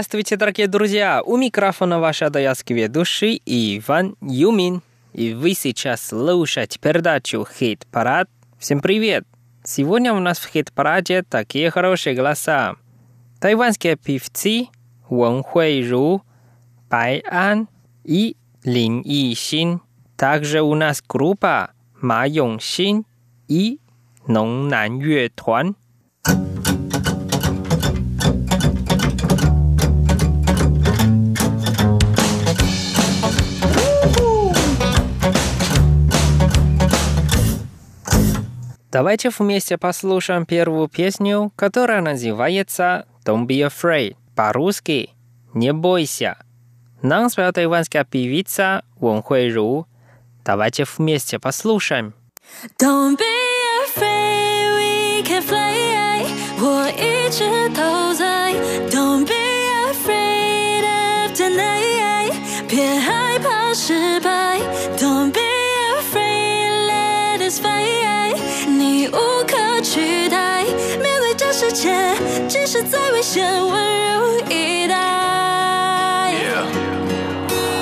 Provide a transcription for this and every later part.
Здравствуйте, дорогие друзья! У микрофона ваш адаятский ведущий Иван Юмин. И вы сейчас слушаете передачу «Хит-парад». Всем привет! Сегодня у нас в хит-параде такие хорошие голоса. Тайванские певцы Вэн Хуэйру, Бай Ан и Лин Йixin. Также у нас группа Ма Йонсин и Нон Нан Юэ Туан. Давайте вместе послушаем первую песню, которая называется «Don't be afraid». По-русски «Не бойся». Нам спела тайванская певица Вон Хуэйру. Давайте вместе послушаем. Don't be afraid, we can fly. 我一直都在。Don't be afraid of tonight，别害怕失败。Don't 使再危险，温柔以待。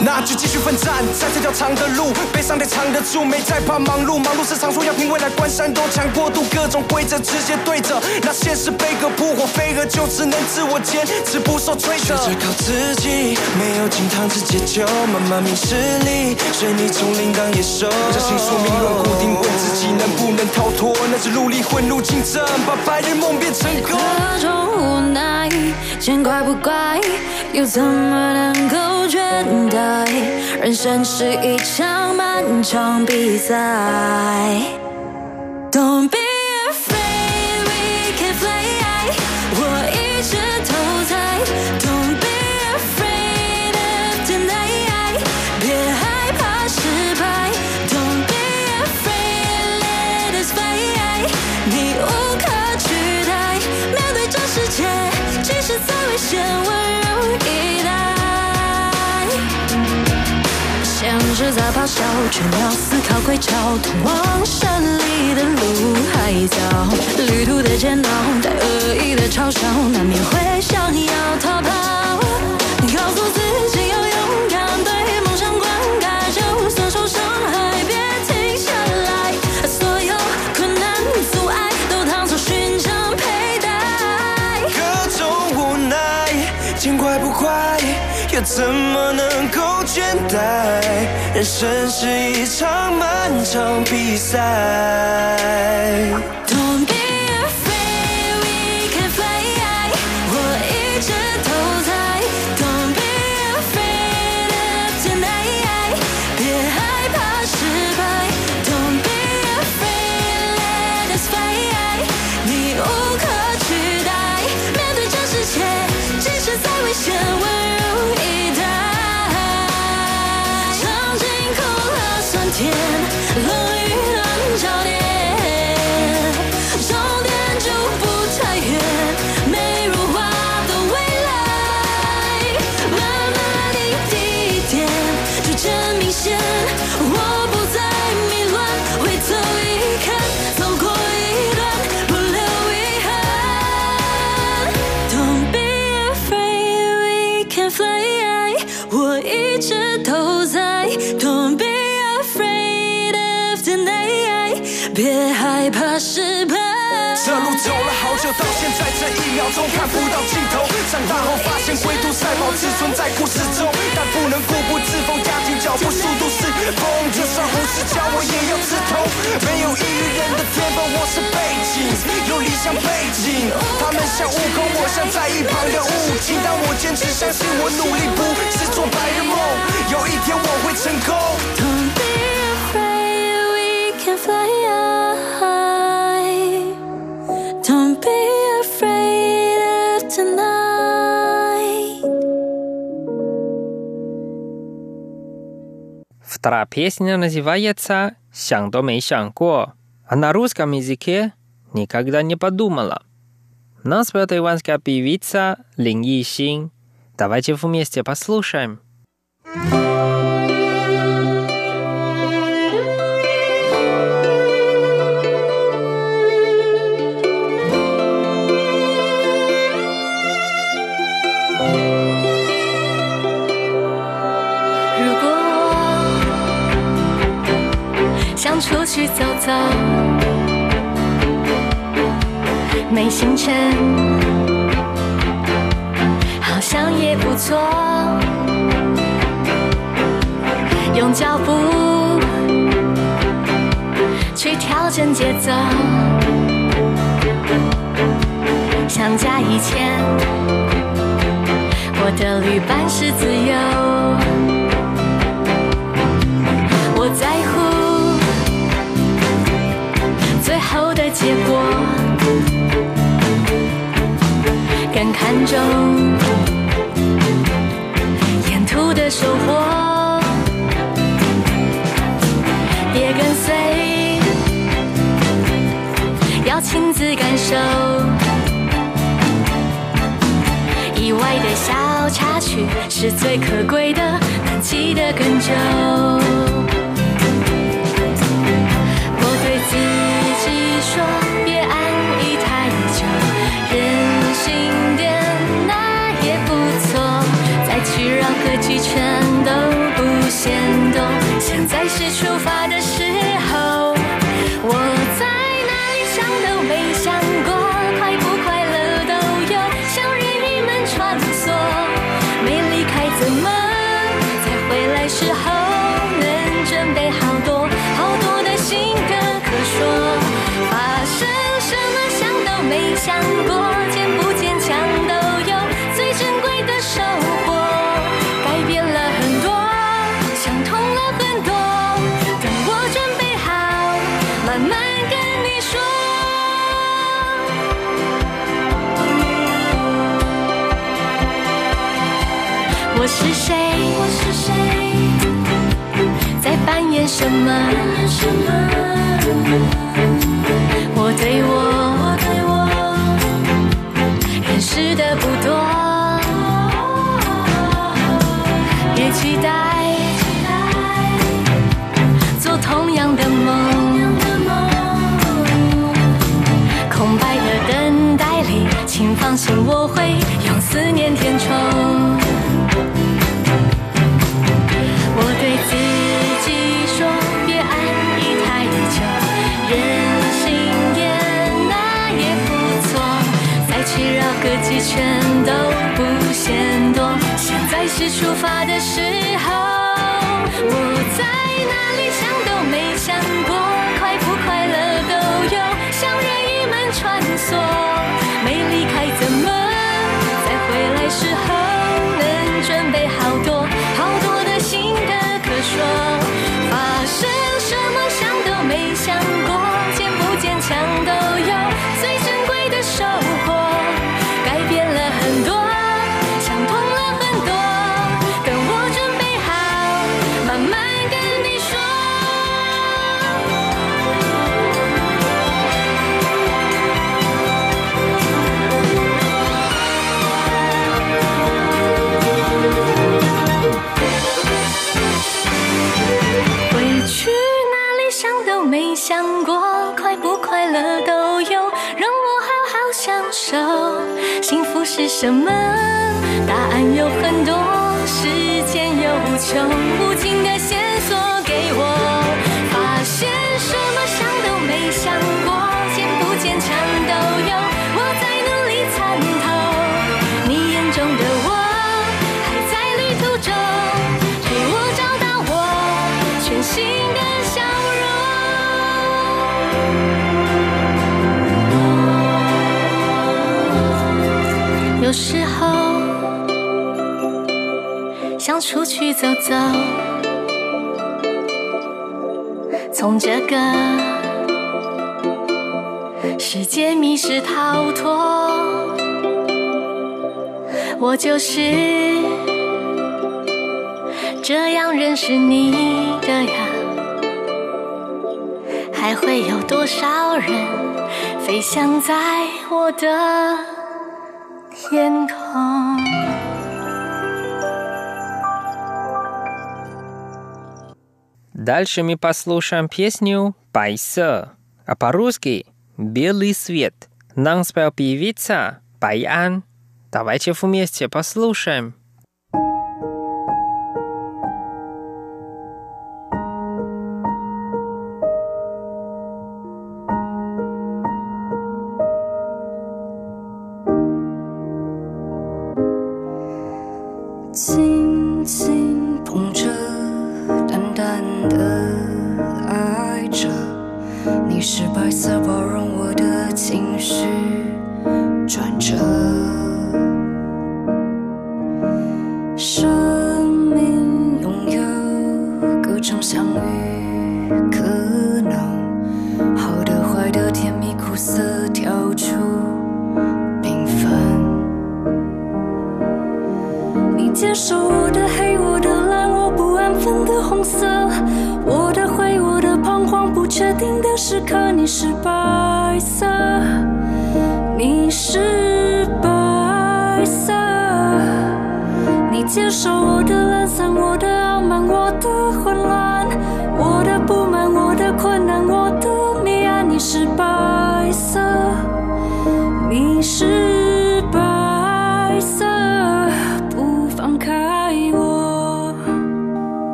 那就继续奋战，在这条长的路，悲伤得藏得住，没再怕忙碌，忙碌是常说要凭未来关山多强过度，各种规则直接对着，那现实飞蛾扑火，飞蛾就只能自我坚持，不受摧折。学着靠自己，没有金汤匙解救，慢慢明事理，随你从铃铛野兽。相信宿命论，固定问自己能只，努力混入竞争，把白日梦变成功。各种无奈，见怪不怪，又怎么能够倦怠？人生是一场漫长比赛。是在咆哮，却没有思考归巢，通往胜利的路还早。旅途的煎熬，带恶意的嘲笑，难免会想要逃跑。告诉自己要勇敢，对梦想灌溉，就算受伤害，别停下来。所有困难阻碍，都当作勋章佩戴。各种无奈，见怪不怪，又怎么能够人生是一场漫长比赛。到现在这一秒钟看不到尽头。长大后发现龟兔赛跑只存在故事中，但不能固步自封，加紧脚步，速度是风。就算胡适教我也要刺痛，没有异于人的天分，我是背景，有理想背景。他们像悟空，我像在一旁的悟净。但我坚持相信，我努力不是做白日梦，有一天我会成功。Don't be afraid, we can fly Вторая песня называется «Сян до мэй сян го», а на русском языке «Никогда не подумала». Нас поет иванская певица Линь Йи Давайте вместе послушаем. Thank. 想出去走走，没行程，好像也不错。用脚步。去调整节奏，相加以前，我的旅伴是自由。最后的结果，更看重沿途的收获。别跟随，要亲自感受。意外的小插曲是最可贵的，能记得更久。是出发的时候，我在哪里想都没想过，快不快乐都有，像人鱼们穿梭。没离开怎么在回来时候能准备好多好多的新歌可说？发生什么想都没想过，在扮演什么？我对我，我对我认识的不多，别期待做同样的梦。空白的等待里，请放心，我会用思念填充。全都不嫌多。现在是出发的时候，我在什么？答案有很多，时间有无穷无尽的线出去走走，从这个世界迷失逃脱。我就是这样认识你的呀，还会有多少人飞翔在我的天空？Дальше мы послушаем песню «Пайсе», а по-русски «Белый свет». Нам спел певица Баян. Давайте вместе послушаем. 接受我的懒散我的傲慢我的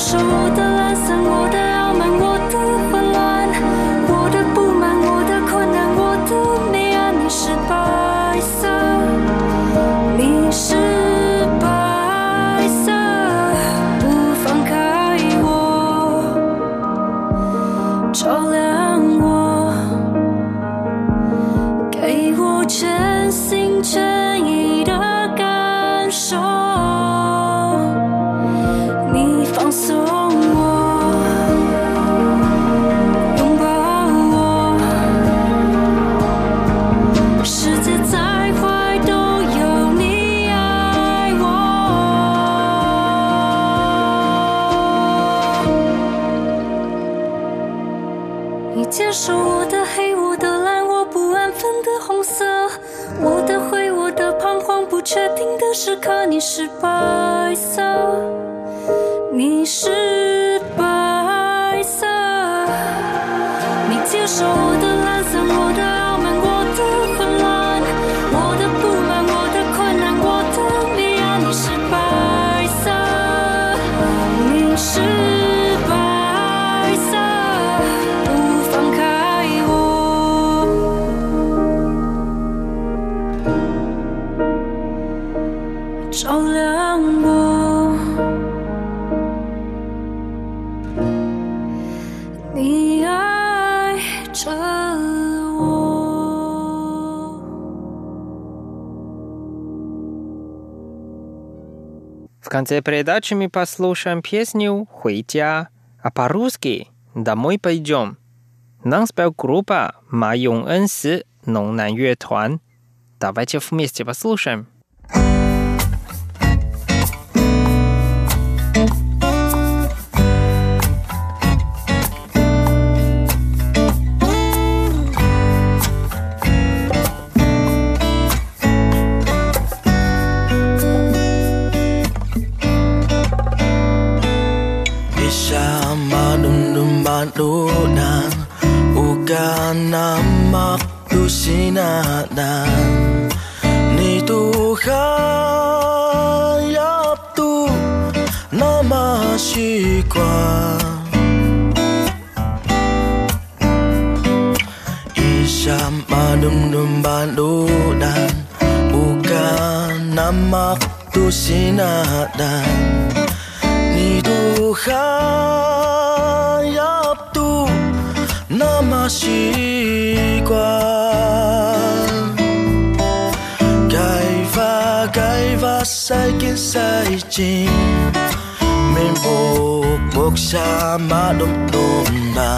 是我的懒散我的傲慢我 конце передачи мы послушаем песню «Хуйтя», а по-русски «Домой пойдем». Нам спел группа Ма Юн Эн Си, Нуннан Юэ Туан. Давайте вместе послушаем. 去逛，Isya madum-dum bandudan Bukan namaku sinadan Ni Tuhan yaptu nama sikwan Kaiva, kaiva, saikin, saichin namin bubuksan Madumdum na.